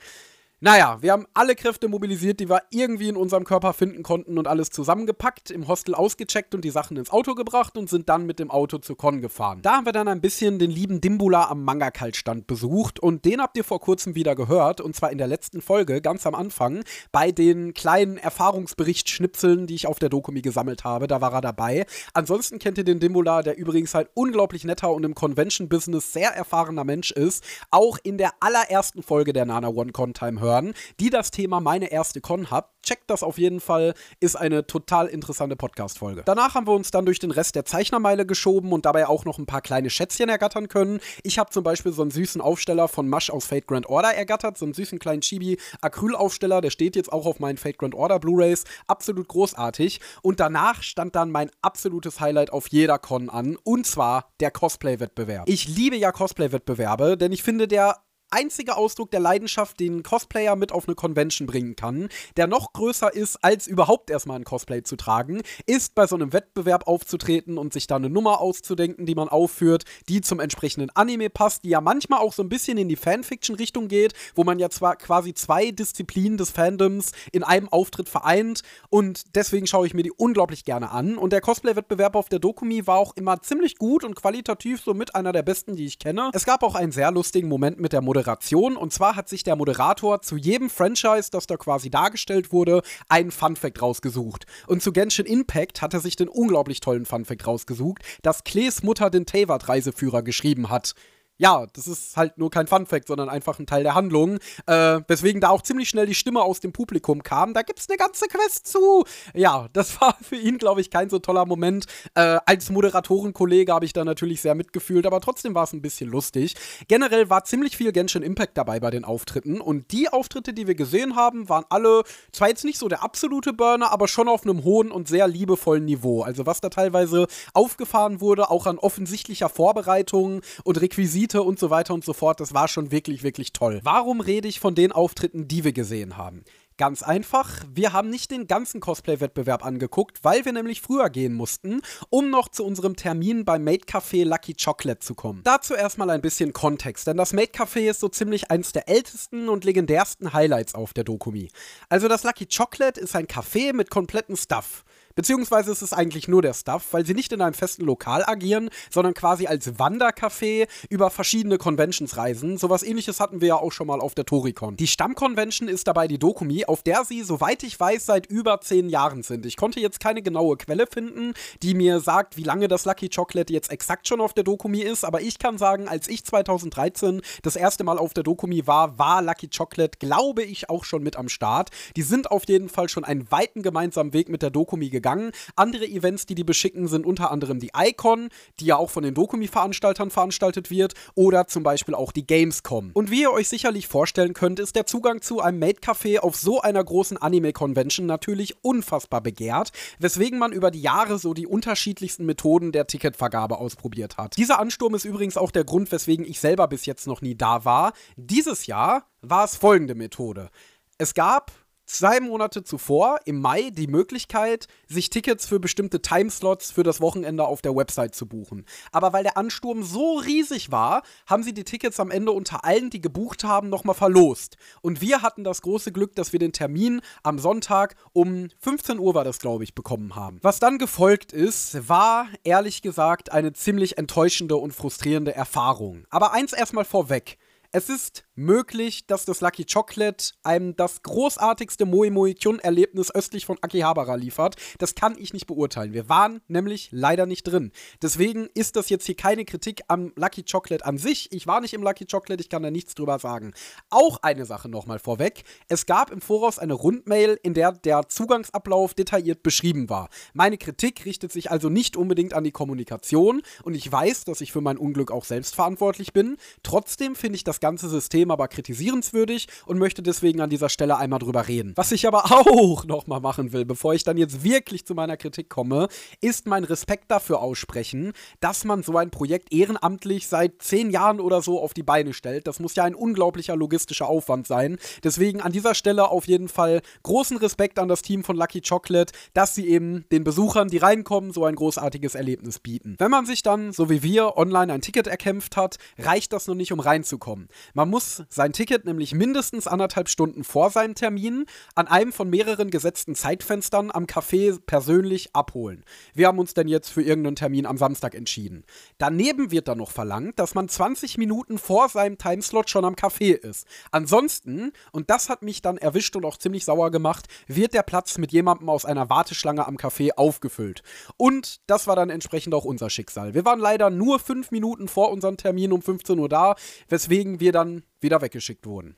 Naja, wir haben alle Kräfte mobilisiert, die wir irgendwie in unserem Körper finden konnten und alles zusammengepackt, im Hostel ausgecheckt und die Sachen ins Auto gebracht und sind dann mit dem Auto zu Con gefahren. Da haben wir dann ein bisschen den lieben Dimbula am Manga-Kaltstand besucht und den habt ihr vor kurzem wieder gehört und zwar in der letzten Folge, ganz am Anfang, bei den kleinen Erfahrungsberichtsschnipseln, die ich auf der Dokumi gesammelt habe, da war er dabei. Ansonsten kennt ihr den Dimbula, der übrigens halt unglaublich netter und im Convention-Business sehr erfahrener Mensch ist, auch in der allerersten Folge der Nana One Con Time hören, die das Thema meine erste Con hat. Checkt das auf jeden Fall, ist eine total interessante Podcast-Folge. Danach haben wir uns dann durch den Rest der Zeichnermeile geschoben und dabei auch noch ein paar kleine Schätzchen ergattern können. Ich habe zum Beispiel so einen süßen Aufsteller von Masch aus Fate Grand Order ergattert, so einen süßen kleinen Chibi-Acryl-Aufsteller, der steht jetzt auch auf meinen Fate Grand Order Blu-Rays. Absolut großartig. Und danach stand dann mein absolutes Highlight auf jeder Con an, und zwar der Cosplay-Wettbewerb. Ich liebe ja Cosplay-Wettbewerbe, denn ich finde, der einzige Ausdruck der Leidenschaft, den ein Cosplayer mit auf eine Convention bringen kann, der noch größer ist, als überhaupt erstmal ein Cosplay zu tragen, ist bei so einem Wettbewerb aufzutreten und sich da eine Nummer auszudenken, die man aufführt, die zum entsprechenden Anime passt, die ja manchmal auch so ein bisschen in die Fanfiction-Richtung geht, wo man ja zwar quasi zwei Disziplinen des Fandoms in einem Auftritt vereint und deswegen schaue ich mir die unglaublich gerne an. Und der Cosplay-Wettbewerb auf der Dokumi war auch immer ziemlich gut und qualitativ so mit einer der besten, die ich kenne. Es gab auch einen sehr lustigen Moment mit der Moderation und zwar hat sich der Moderator zu jedem Franchise, das da quasi dargestellt wurde, einen Funfact rausgesucht. Und zu Genshin Impact hat er sich den unglaublich tollen Funfact rausgesucht, dass Klees Mutter den Teyvat-Reiseführer geschrieben hat ja, das ist halt nur kein Fun-Fact, sondern einfach ein Teil der Handlung. Äh, weswegen da auch ziemlich schnell die Stimme aus dem Publikum kam. Da gibt's eine ganze Quest zu. Ja, das war für ihn, glaube ich, kein so toller Moment. Äh, als Moderatorenkollege habe ich da natürlich sehr mitgefühlt, aber trotzdem war es ein bisschen lustig. Generell war ziemlich viel Genshin Impact dabei bei den Auftritten. Und die Auftritte, die wir gesehen haben, waren alle zwar jetzt nicht so der absolute Burner, aber schon auf einem hohen und sehr liebevollen Niveau. Also was da teilweise aufgefahren wurde, auch an offensichtlicher Vorbereitung und Requisiten Requisite und so weiter und so fort. Das war schon wirklich, wirklich toll. Warum rede ich von den Auftritten, die wir gesehen haben? Ganz einfach, wir haben nicht den ganzen Cosplay-Wettbewerb angeguckt, weil wir nämlich früher gehen mussten, um noch zu unserem Termin beim Made Café Lucky Chocolate zu kommen. Dazu erstmal ein bisschen Kontext, denn das Made Café ist so ziemlich eins der ältesten und legendärsten Highlights auf der Dokumi. Also das Lucky Chocolate ist ein Café mit kompletten Stuff. Beziehungsweise ist es eigentlich nur der Stuff, weil sie nicht in einem festen Lokal agieren, sondern quasi als Wandercafé über verschiedene Conventions reisen. Sowas ähnliches hatten wir ja auch schon mal auf der Toricon. Die Stammconvention ist dabei die Dokumi, auf der sie, soweit ich weiß, seit über zehn Jahren sind. Ich konnte jetzt keine genaue Quelle finden, die mir sagt, wie lange das Lucky Chocolate jetzt exakt schon auf der Dokumi ist, aber ich kann sagen, als ich 2013 das erste Mal auf der Dokumi war, war Lucky Chocolate, glaube ich, auch schon mit am Start. Die sind auf jeden Fall schon einen weiten gemeinsamen Weg mit der Dokumi gegangen gegangen. Andere Events, die die beschicken, sind unter anderem die Icon, die ja auch von den Dokumi-Veranstaltern veranstaltet wird, oder zum Beispiel auch die Gamescom. Und wie ihr euch sicherlich vorstellen könnt, ist der Zugang zu einem Maid-Café auf so einer großen Anime-Convention natürlich unfassbar begehrt, weswegen man über die Jahre so die unterschiedlichsten Methoden der Ticketvergabe ausprobiert hat. Dieser Ansturm ist übrigens auch der Grund, weswegen ich selber bis jetzt noch nie da war. Dieses Jahr war es folgende Methode. Es gab zwei Monate zuvor, im Mai, die Möglichkeit, sich Tickets für bestimmte Timeslots für das Wochenende auf der Website zu buchen. Aber weil der Ansturm so riesig war, haben sie die Tickets am Ende unter allen, die gebucht haben, nochmal verlost. Und wir hatten das große Glück, dass wir den Termin am Sonntag um 15 Uhr war das, glaube ich, bekommen haben. Was dann gefolgt ist, war ehrlich gesagt eine ziemlich enttäuschende und frustrierende Erfahrung. Aber eins erstmal vorweg. Es ist möglich, dass das Lucky Chocolate einem das großartigste Moe Moe Kyun-Erlebnis östlich von Akihabara liefert. Das kann ich nicht beurteilen. Wir waren nämlich leider nicht drin. Deswegen ist das jetzt hier keine Kritik am Lucky Chocolate an sich. Ich war nicht im Lucky Chocolate, ich kann da nichts drüber sagen. Auch eine Sache nochmal vorweg. Es gab im Voraus eine Rundmail, in der der Zugangsablauf detailliert beschrieben war. Meine Kritik richtet sich also nicht unbedingt an die Kommunikation und ich weiß, dass ich für mein Unglück auch selbst verantwortlich bin. Trotzdem finde ich das ganze System aber kritisierenswürdig und möchte deswegen an dieser Stelle einmal drüber reden. Was ich aber auch nochmal machen will, bevor ich dann jetzt wirklich zu meiner Kritik komme, ist mein Respekt dafür aussprechen, dass man so ein Projekt ehrenamtlich seit zehn Jahren oder so auf die Beine stellt. Das muss ja ein unglaublicher logistischer Aufwand sein. Deswegen an dieser Stelle auf jeden Fall großen Respekt an das Team von Lucky Chocolate, dass sie eben den Besuchern, die reinkommen, so ein großartiges Erlebnis bieten. Wenn man sich dann, so wie wir, online ein Ticket erkämpft hat, reicht das noch nicht, um reinzukommen. Man muss sein Ticket nämlich mindestens anderthalb Stunden vor seinem Termin an einem von mehreren gesetzten Zeitfenstern am Café persönlich abholen. Wir haben uns denn jetzt für irgendeinen Termin am Samstag entschieden. Daneben wird dann noch verlangt, dass man 20 Minuten vor seinem Timeslot schon am Café ist. Ansonsten, und das hat mich dann erwischt und auch ziemlich sauer gemacht, wird der Platz mit jemandem aus einer Warteschlange am Café aufgefüllt. Und das war dann entsprechend auch unser Schicksal. Wir waren leider nur fünf Minuten vor unserem Termin um 15 Uhr da, weswegen wir dann wieder weggeschickt wurden.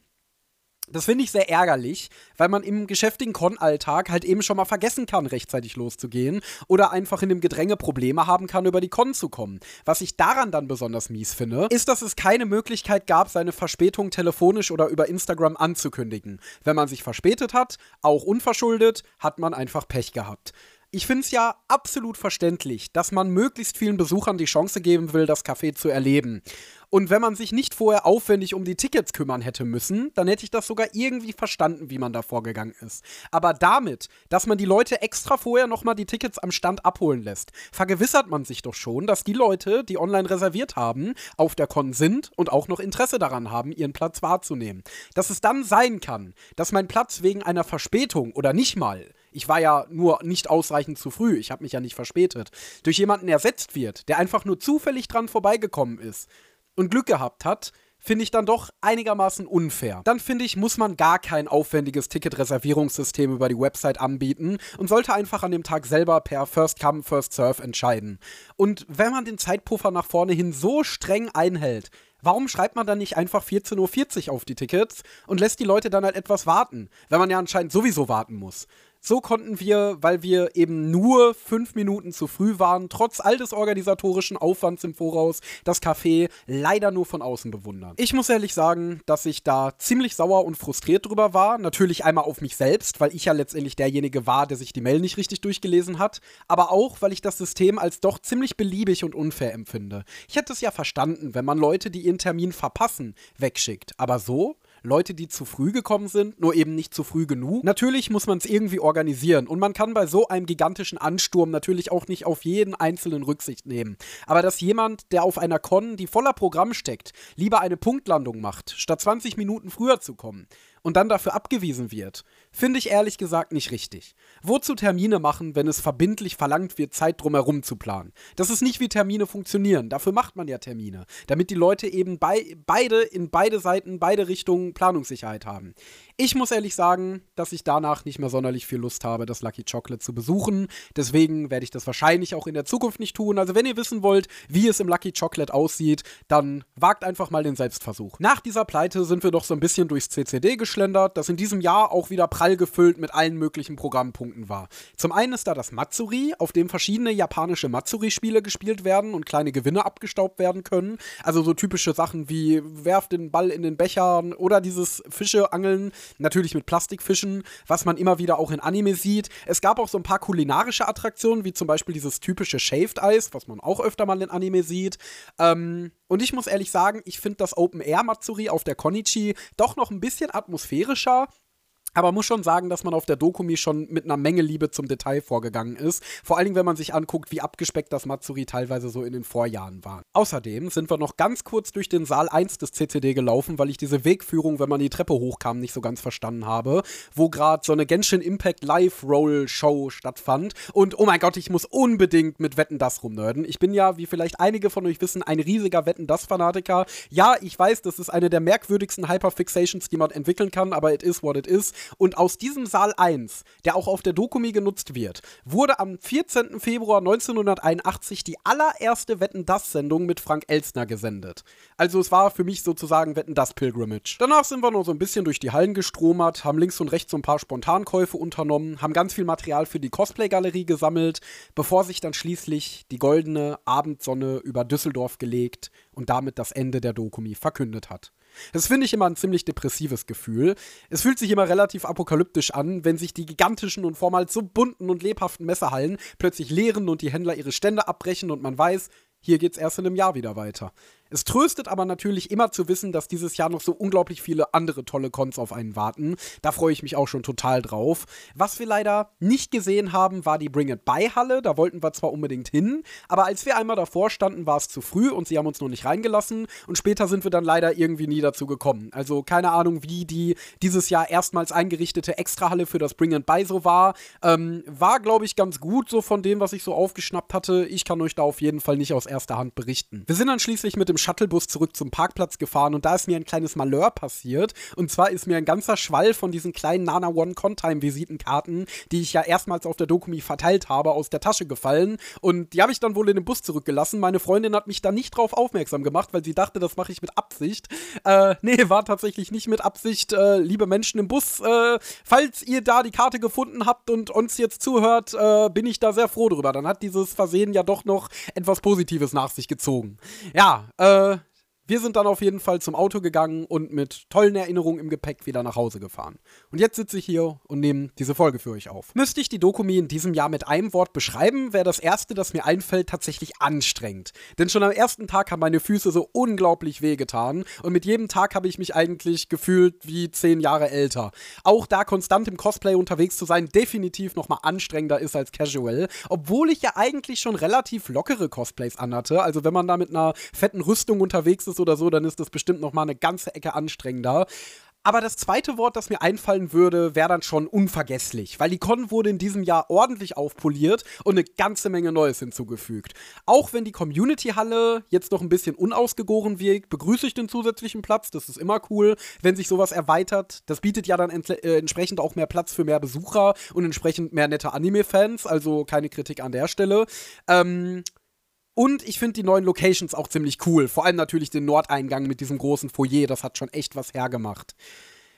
Das finde ich sehr ärgerlich, weil man im geschäftigen Con-Alltag halt eben schon mal vergessen kann, rechtzeitig loszugehen oder einfach in dem Gedränge Probleme haben kann, über die Con zu kommen. Was ich daran dann besonders mies finde, ist, dass es keine Möglichkeit gab, seine Verspätung telefonisch oder über Instagram anzukündigen. Wenn man sich verspätet hat, auch unverschuldet, hat man einfach Pech gehabt. Ich finde es ja absolut verständlich, dass man möglichst vielen Besuchern die Chance geben will, das Café zu erleben. Und wenn man sich nicht vorher aufwendig um die Tickets kümmern hätte müssen, dann hätte ich das sogar irgendwie verstanden, wie man da vorgegangen ist. Aber damit, dass man die Leute extra vorher nochmal die Tickets am Stand abholen lässt, vergewissert man sich doch schon, dass die Leute, die online reserviert haben, auf der Con sind und auch noch Interesse daran haben, ihren Platz wahrzunehmen. Dass es dann sein kann, dass mein Platz wegen einer Verspätung oder nicht mal ich war ja nur nicht ausreichend zu früh, ich habe mich ja nicht verspätet, durch jemanden ersetzt wird, der einfach nur zufällig dran vorbeigekommen ist und Glück gehabt hat, finde ich dann doch einigermaßen unfair. Dann finde ich, muss man gar kein aufwendiges Ticketreservierungssystem über die Website anbieten und sollte einfach an dem Tag selber per First Come, First Serve entscheiden. Und wenn man den Zeitpuffer nach vorne hin so streng einhält, Warum schreibt man dann nicht einfach 14.40 Uhr auf die Tickets und lässt die Leute dann halt etwas warten, wenn man ja anscheinend sowieso warten muss? So konnten wir, weil wir eben nur fünf Minuten zu früh waren, trotz all des organisatorischen Aufwands im Voraus, das Café leider nur von außen bewundern. Ich muss ehrlich sagen, dass ich da ziemlich sauer und frustriert drüber war. Natürlich einmal auf mich selbst, weil ich ja letztendlich derjenige war, der sich die Mail nicht richtig durchgelesen hat, aber auch, weil ich das System als doch ziemlich beliebig und unfair empfinde. Ich hätte es ja verstanden, wenn man Leute, die ihren Termin verpassen, wegschickt. Aber so? Leute, die zu früh gekommen sind, nur eben nicht zu früh genug. Natürlich muss man es irgendwie organisieren und man kann bei so einem gigantischen Ansturm natürlich auch nicht auf jeden einzelnen Rücksicht nehmen. Aber dass jemand, der auf einer Con, die voller Programm steckt, lieber eine Punktlandung macht, statt 20 Minuten früher zu kommen, und dann dafür abgewiesen wird, finde ich ehrlich gesagt nicht richtig. Wozu Termine machen, wenn es verbindlich verlangt wird, Zeit drumherum zu planen? Das ist nicht, wie Termine funktionieren. Dafür macht man ja Termine, damit die Leute eben bei, beide in beide Seiten, beide Richtungen Planungssicherheit haben. Ich muss ehrlich sagen, dass ich danach nicht mehr sonderlich viel Lust habe, das Lucky Chocolate zu besuchen. Deswegen werde ich das wahrscheinlich auch in der Zukunft nicht tun. Also wenn ihr wissen wollt, wie es im Lucky Chocolate aussieht, dann wagt einfach mal den Selbstversuch. Nach dieser Pleite sind wir doch so ein bisschen durchs CCD geschlendert, das in diesem Jahr auch wieder prall gefüllt mit allen möglichen Programmpunkten war. Zum einen ist da das Matsuri, auf dem verschiedene japanische Matsuri-Spiele gespielt werden und kleine Gewinne abgestaubt werden können. Also so typische Sachen wie werft den Ball in den Becher oder dieses Fischeangeln, natürlich mit Plastikfischen, was man immer wieder auch in Anime sieht. Es gab auch so ein paar kulinarische Attraktionen, wie zum Beispiel dieses typische Shaved Eis, was man auch öfter mal in Anime sieht. Ähm, und ich muss ehrlich sagen, ich finde das Open Air Matsuri auf der Konichi doch noch ein bisschen atmosphärischer aber muss schon sagen, dass man auf der Dokumi schon mit einer Menge Liebe zum Detail vorgegangen ist. Vor allen Dingen, wenn man sich anguckt, wie abgespeckt das Matsuri teilweise so in den Vorjahren war. Außerdem sind wir noch ganz kurz durch den Saal 1 des CCD gelaufen, weil ich diese Wegführung, wenn man die Treppe hochkam, nicht so ganz verstanden habe. Wo gerade so eine Genshin Impact Live Roll Show stattfand. Und oh mein Gott, ich muss unbedingt mit Wetten das rumnörden. Ich bin ja, wie vielleicht einige von euch wissen, ein riesiger Wetten das Fanatiker. Ja, ich weiß, das ist eine der merkwürdigsten Hyperfixations, die man entwickeln kann, aber it is what it is. Und aus diesem Saal 1, der auch auf der Dokumi genutzt wird, wurde am 14. Februar 1981 die allererste Wetten das Sendung mit Frank Elstner gesendet. Also es war für mich sozusagen Wetten das Pilgrimage. Danach sind wir noch so ein bisschen durch die Hallen gestromert, haben links und rechts so ein paar Spontankäufe unternommen, haben ganz viel Material für die Cosplay-Galerie gesammelt, bevor sich dann schließlich die goldene Abendsonne über Düsseldorf gelegt und damit das Ende der Dokumi verkündet hat. Das finde ich immer ein ziemlich depressives Gefühl. Es fühlt sich immer relativ apokalyptisch an, wenn sich die gigantischen und vormals so bunten und lebhaften Messehallen plötzlich leeren und die Händler ihre Stände abbrechen und man weiß, hier geht's erst in einem Jahr wieder weiter. Es tröstet aber natürlich immer zu wissen, dass dieses Jahr noch so unglaublich viele andere tolle Cons auf einen warten. Da freue ich mich auch schon total drauf. Was wir leider nicht gesehen haben, war die Bring It By Halle. Da wollten wir zwar unbedingt hin, aber als wir einmal davor standen, war es zu früh und sie haben uns noch nicht reingelassen. Und später sind wir dann leider irgendwie nie dazu gekommen. Also keine Ahnung, wie die dieses Jahr erstmals eingerichtete Extrahalle für das Bring It By so war. Ähm, war, glaube ich, ganz gut so von dem, was ich so aufgeschnappt hatte. Ich kann euch da auf jeden Fall nicht aus erster Hand berichten. Wir sind dann schließlich mit dem dem Shuttlebus zurück zum Parkplatz gefahren und da ist mir ein kleines Malheur passiert. Und zwar ist mir ein ganzer Schwall von diesen kleinen Nana One Contime Visitenkarten, die ich ja erstmals auf der Dokumi verteilt habe, aus der Tasche gefallen. Und die habe ich dann wohl in den Bus zurückgelassen. Meine Freundin hat mich da nicht drauf aufmerksam gemacht, weil sie dachte, das mache ich mit Absicht. Äh, nee, war tatsächlich nicht mit Absicht. Äh, liebe Menschen im Bus, äh, falls ihr da die Karte gefunden habt und uns jetzt zuhört, äh, bin ich da sehr froh drüber. Dann hat dieses Versehen ja doch noch etwas Positives nach sich gezogen. Ja, äh, äh, wir sind dann auf jeden Fall zum Auto gegangen und mit tollen Erinnerungen im Gepäck wieder nach Hause gefahren. Und jetzt sitze ich hier und nehme diese Folge für euch auf. Müsste ich die Dokumi in diesem Jahr mit einem Wort beschreiben, wäre das erste, das mir einfällt, tatsächlich anstrengend. Denn schon am ersten Tag haben meine Füße so unglaublich wehgetan und mit jedem Tag habe ich mich eigentlich gefühlt wie zehn Jahre älter. Auch da konstant im Cosplay unterwegs zu sein, definitiv nochmal anstrengender ist als Casual, obwohl ich ja eigentlich schon relativ lockere Cosplays anhatte. Also wenn man da mit einer fetten Rüstung unterwegs ist, ist oder so, dann ist das bestimmt noch mal eine ganze Ecke anstrengender. Aber das zweite Wort, das mir einfallen würde, wäre dann schon unvergesslich, weil die Con wurde in diesem Jahr ordentlich aufpoliert und eine ganze Menge Neues hinzugefügt. Auch wenn die Community-Halle jetzt noch ein bisschen unausgegoren wirkt, begrüße ich den zusätzlichen Platz. Das ist immer cool, wenn sich sowas erweitert. Das bietet ja dann äh, entsprechend auch mehr Platz für mehr Besucher und entsprechend mehr nette Anime-Fans. Also keine Kritik an der Stelle. Ähm, und ich finde die neuen Locations auch ziemlich cool. Vor allem natürlich den Nordeingang mit diesem großen Foyer. Das hat schon echt was hergemacht.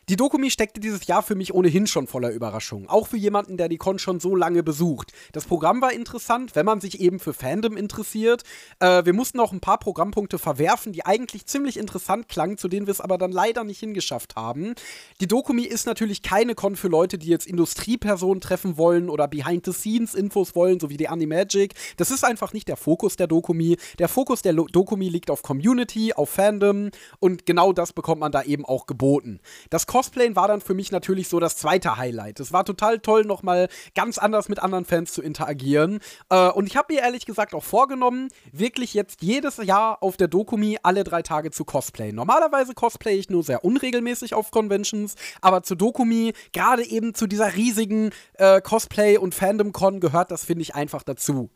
Die Dokumi steckte dieses Jahr für mich ohnehin schon voller Überraschungen, auch für jemanden, der die Con schon so lange besucht. Das Programm war interessant, wenn man sich eben für Fandom interessiert. Äh, wir mussten auch ein paar Programmpunkte verwerfen, die eigentlich ziemlich interessant klangen, zu denen wir es aber dann leider nicht hingeschafft haben. Die Dokumi ist natürlich keine Con für Leute, die jetzt Industriepersonen treffen wollen oder Behind-the-Scenes-Infos wollen, so wie die Animagic. Das ist einfach nicht der Fokus der Dokumi. Der Fokus der Lo Dokumi liegt auf Community, auf Fandom und genau das bekommt man da eben auch geboten. Das Cosplayen war dann für mich natürlich so das zweite Highlight. Es war total toll, nochmal ganz anders mit anderen Fans zu interagieren. Äh, und ich habe mir ehrlich gesagt auch vorgenommen, wirklich jetzt jedes Jahr auf der Dokumi alle drei Tage zu cosplayen. Normalerweise cosplay ich nur sehr unregelmäßig auf Conventions, aber zu Dokumi, gerade eben zu dieser riesigen äh, Cosplay- und Fandom-Con gehört das, finde ich, einfach dazu.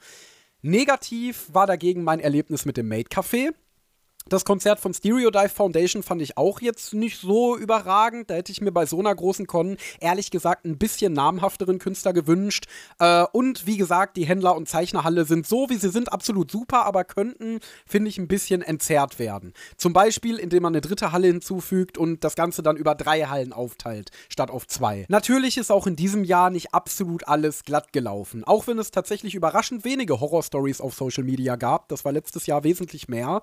Negativ war dagegen mein Erlebnis mit dem Maid Café. Das Konzert von Stereodive Foundation fand ich auch jetzt nicht so überragend. Da hätte ich mir bei so einer großen Con ehrlich gesagt ein bisschen namhafteren Künstler gewünscht. Äh, und wie gesagt, die Händler- und Zeichnerhalle sind so, wie sie sind, absolut super, aber könnten, finde ich, ein bisschen entzerrt werden. Zum Beispiel, indem man eine dritte Halle hinzufügt und das Ganze dann über drei Hallen aufteilt, statt auf zwei. Natürlich ist auch in diesem Jahr nicht absolut alles glatt gelaufen. Auch wenn es tatsächlich überraschend wenige Horror-Stories auf Social Media gab. Das war letztes Jahr wesentlich mehr.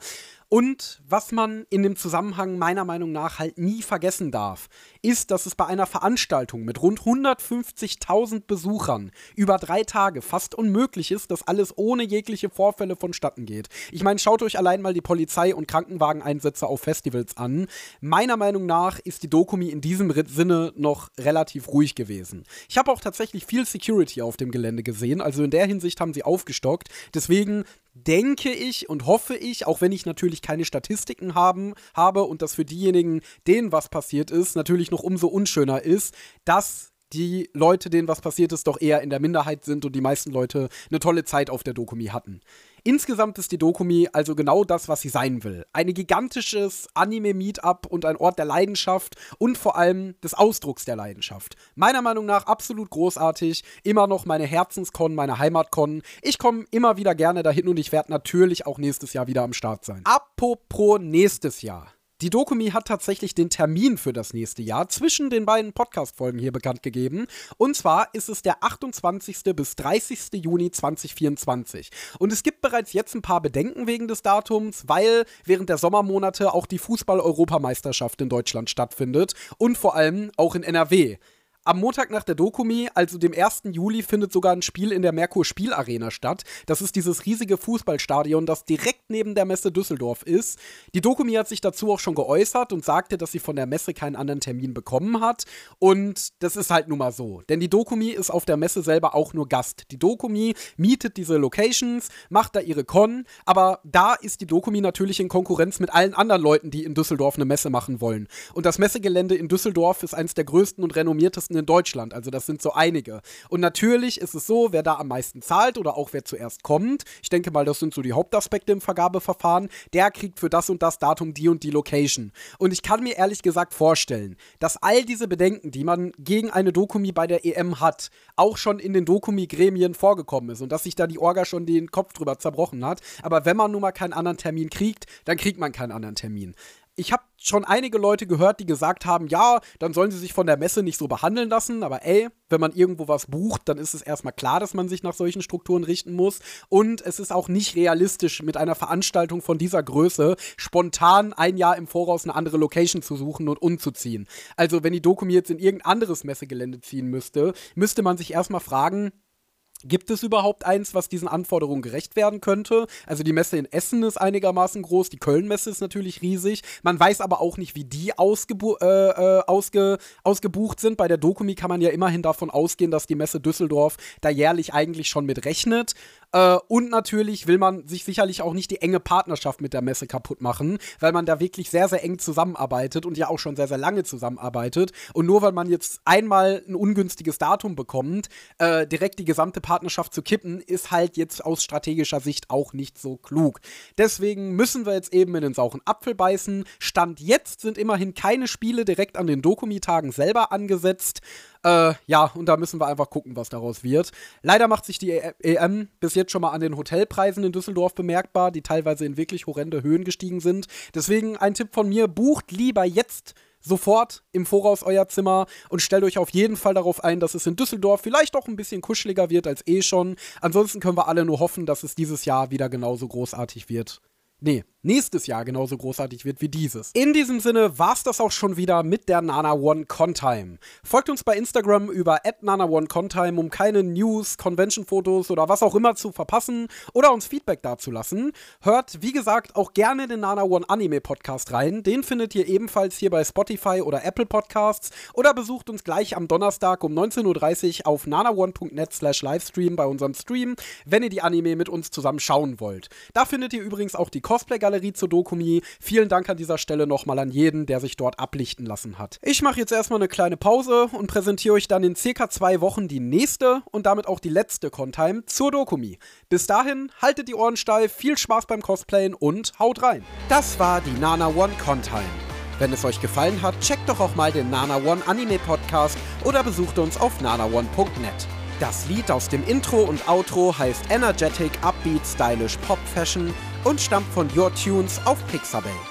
Und was man in dem Zusammenhang meiner Meinung nach halt nie vergessen darf, ist, dass es bei einer Veranstaltung mit rund 150.000 Besuchern über drei Tage fast unmöglich ist, dass alles ohne jegliche Vorfälle vonstatten geht. Ich meine, schaut euch allein mal die Polizei- und Krankenwageneinsätze auf Festivals an. Meiner Meinung nach ist die Dokumi in diesem Sinne noch relativ ruhig gewesen. Ich habe auch tatsächlich viel Security auf dem Gelände gesehen, also in der Hinsicht haben sie aufgestockt. Deswegen denke ich und hoffe ich, auch wenn ich natürlich keine Statistiken haben, habe und das für diejenigen, denen was passiert ist, natürlich noch umso unschöner ist, dass die Leute, denen was passiert ist, doch eher in der Minderheit sind und die meisten Leute eine tolle Zeit auf der Dokumi hatten. Insgesamt ist die Dokumi also genau das, was sie sein will. Ein gigantisches Anime-Meetup und ein Ort der Leidenschaft und vor allem des Ausdrucks der Leidenschaft. Meiner Meinung nach absolut großartig. Immer noch meine Herzenskon, meine Heimatkon. Ich komme immer wieder gerne dahin und ich werde natürlich auch nächstes Jahr wieder am Start sein. Apropos nächstes Jahr. Die Dokumi hat tatsächlich den Termin für das nächste Jahr zwischen den beiden Podcast-Folgen hier bekannt gegeben. Und zwar ist es der 28. bis 30. Juni 2024. Und es gibt bereits jetzt ein paar Bedenken wegen des Datums, weil während der Sommermonate auch die Fußball-Europameisterschaft in Deutschland stattfindet und vor allem auch in NRW. Am Montag nach der Dokumi, also dem 1. Juli, findet sogar ein Spiel in der Merkur Spielarena statt. Das ist dieses riesige Fußballstadion, das direkt neben der Messe Düsseldorf ist. Die Dokumi hat sich dazu auch schon geäußert und sagte, dass sie von der Messe keinen anderen Termin bekommen hat. Und das ist halt nun mal so. Denn die Dokumi ist auf der Messe selber auch nur Gast. Die Dokumi mietet diese Locations, macht da ihre Con, aber da ist die Dokumi natürlich in Konkurrenz mit allen anderen Leuten, die in Düsseldorf eine Messe machen wollen. Und das Messegelände in Düsseldorf ist eines der größten und renommiertesten meisten in Deutschland. Also das sind so einige. Und natürlich ist es so, wer da am meisten zahlt oder auch wer zuerst kommt, ich denke mal, das sind so die Hauptaspekte im Vergabeverfahren, der kriegt für das und das Datum die und die Location. Und ich kann mir ehrlich gesagt vorstellen, dass all diese Bedenken, die man gegen eine Dokumi bei der EM hat, auch schon in den Dokumi-Gremien vorgekommen ist und dass sich da die Orga schon den Kopf drüber zerbrochen hat. Aber wenn man nun mal keinen anderen Termin kriegt, dann kriegt man keinen anderen Termin. Ich habe schon einige Leute gehört, die gesagt haben, ja, dann sollen sie sich von der Messe nicht so behandeln lassen, aber ey, wenn man irgendwo was bucht, dann ist es erstmal klar, dass man sich nach solchen Strukturen richten muss und es ist auch nicht realistisch mit einer Veranstaltung von dieser Größe spontan ein Jahr im Voraus eine andere Location zu suchen und umzuziehen. Also, wenn die Dokumi jetzt in irgendein anderes Messegelände ziehen müsste, müsste man sich erstmal fragen, Gibt es überhaupt eins, was diesen Anforderungen gerecht werden könnte? Also die Messe in Essen ist einigermaßen groß, die Köln-Messe ist natürlich riesig. Man weiß aber auch nicht, wie die ausgebu äh, äh, ausge ausgebucht sind. Bei der Dokumi kann man ja immerhin davon ausgehen, dass die Messe Düsseldorf da jährlich eigentlich schon mit rechnet. Äh, und natürlich will man sich sicherlich auch nicht die enge Partnerschaft mit der Messe kaputt machen, weil man da wirklich sehr, sehr eng zusammenarbeitet und ja auch schon sehr, sehr lange zusammenarbeitet. Und nur weil man jetzt einmal ein ungünstiges Datum bekommt, äh, direkt die gesamte Partnerschaft zu kippen, ist halt jetzt aus strategischer Sicht auch nicht so klug. Deswegen müssen wir jetzt eben in den sauren Apfel beißen. Stand jetzt sind immerhin keine Spiele direkt an den Dokumi-Tagen selber angesetzt. Äh, ja, und da müssen wir einfach gucken, was daraus wird. Leider macht sich die EM bis jetzt schon mal an den Hotelpreisen in Düsseldorf bemerkbar, die teilweise in wirklich horrende Höhen gestiegen sind. Deswegen ein Tipp von mir, bucht lieber jetzt sofort im Voraus euer Zimmer und stellt euch auf jeden Fall darauf ein, dass es in Düsseldorf vielleicht auch ein bisschen kuscheliger wird als eh schon. Ansonsten können wir alle nur hoffen, dass es dieses Jahr wieder genauso großartig wird. Nee, nächstes Jahr genauso großartig wird wie dieses. In diesem Sinne war's das auch schon wieder mit der Nana One Contime. Folgt uns bei Instagram über @nana1contime, um keine News, Convention-Fotos oder was auch immer zu verpassen oder uns Feedback dazulassen. Hört, wie gesagt, auch gerne den Nana One Anime Podcast rein. Den findet ihr ebenfalls hier bei Spotify oder Apple Podcasts oder besucht uns gleich am Donnerstag um 19.30 Uhr auf nanaone.net slash Livestream bei unserem Stream, wenn ihr die Anime mit uns zusammen schauen wollt. Da findet ihr übrigens auch die Cosplay Galerie zur Dokumi. Vielen Dank an dieser Stelle nochmal an jeden, der sich dort ablichten lassen hat. Ich mache jetzt erstmal eine kleine Pause und präsentiere euch dann in circa zwei Wochen die nächste und damit auch die letzte Contime zur Dokumi. Bis dahin, haltet die Ohren steif, viel Spaß beim Cosplayen und haut rein. Das war die Nana One Contime. Wenn es euch gefallen hat, checkt doch auch mal den Nana One Anime Podcast oder besucht uns auf nanaone.net. Das Lied aus dem Intro und Outro heißt Energetic Upbeat Stylish Pop Fashion und stammt von Your Tunes auf Pixabay.